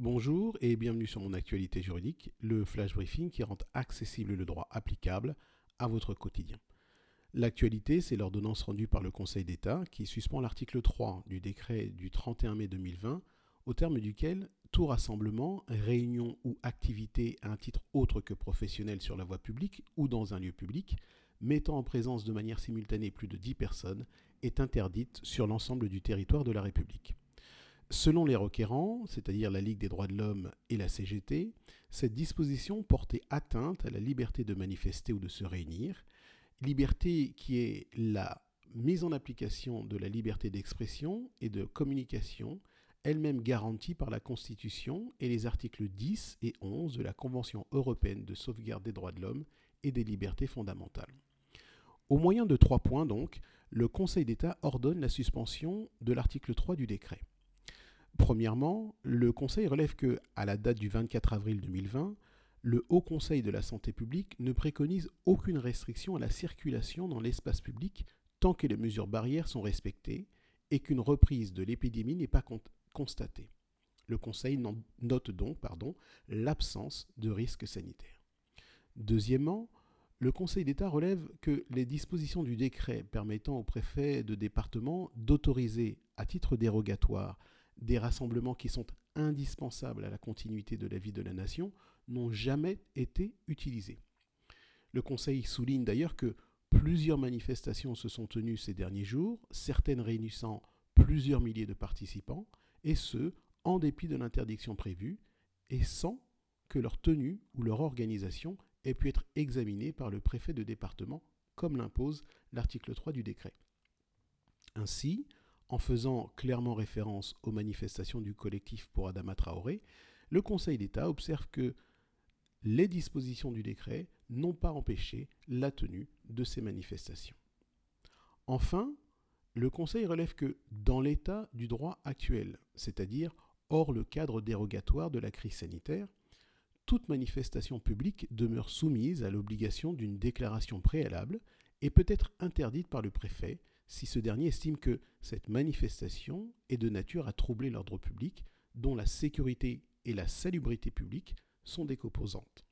Bonjour et bienvenue sur mon actualité juridique, le flash briefing qui rend accessible le droit applicable à votre quotidien. L'actualité, c'est l'ordonnance rendue par le Conseil d'État qui suspend l'article 3 du décret du 31 mai 2020, au terme duquel tout rassemblement, réunion ou activité à un titre autre que professionnel sur la voie publique ou dans un lieu public, mettant en présence de manière simultanée plus de 10 personnes, est interdite sur l'ensemble du territoire de la République. Selon les requérants, c'est-à-dire la Ligue des droits de l'homme et la CGT, cette disposition portait atteinte à la liberté de manifester ou de se réunir, liberté qui est la mise en application de la liberté d'expression et de communication, elle-même garantie par la Constitution et les articles 10 et 11 de la Convention européenne de sauvegarde des droits de l'homme et des libertés fondamentales. Au moyen de trois points donc, le Conseil d'État ordonne la suspension de l'article 3 du décret. Premièrement, le Conseil relève que, à la date du 24 avril 2020, le Haut Conseil de la santé publique ne préconise aucune restriction à la circulation dans l'espace public tant que les mesures barrières sont respectées et qu'une reprise de l'épidémie n'est pas constatée. Le Conseil note donc l'absence de risque sanitaire. Deuxièmement, le Conseil d'État relève que les dispositions du décret permettant au préfet de département d'autoriser à titre dérogatoire des rassemblements qui sont indispensables à la continuité de la vie de la nation n'ont jamais été utilisés. Le Conseil souligne d'ailleurs que plusieurs manifestations se sont tenues ces derniers jours, certaines réunissant plusieurs milliers de participants, et ce, en dépit de l'interdiction prévue, et sans que leur tenue ou leur organisation ait pu être examinée par le préfet de département, comme l'impose l'article 3 du décret. Ainsi, en faisant clairement référence aux manifestations du collectif pour Adama Traoré, le Conseil d'État observe que les dispositions du décret n'ont pas empêché la tenue de ces manifestations. Enfin, le Conseil relève que dans l'état du droit actuel, c'est-à-dire hors le cadre dérogatoire de la crise sanitaire, toute manifestation publique demeure soumise à l'obligation d'une déclaration préalable et peut être interdite par le préfet si ce dernier estime que cette manifestation est de nature à troubler l'ordre public, dont la sécurité et la salubrité publique sont des composantes.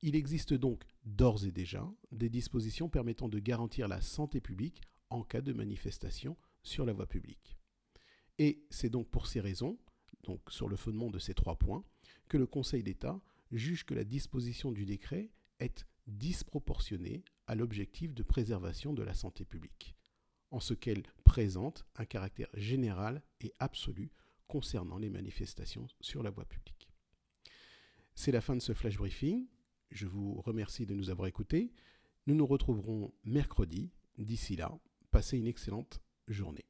Il existe donc d'ores et déjà des dispositions permettant de garantir la santé publique en cas de manifestation sur la voie publique. Et c'est donc pour ces raisons, donc sur le fondement de ces trois points, que le Conseil d'État juge que la disposition du décret est disproportionnée à l'objectif de préservation de la santé publique en ce qu'elle présente un caractère général et absolu concernant les manifestations sur la voie publique. C'est la fin de ce flash briefing. Je vous remercie de nous avoir écoutés. Nous nous retrouverons mercredi. D'ici là, passez une excellente journée.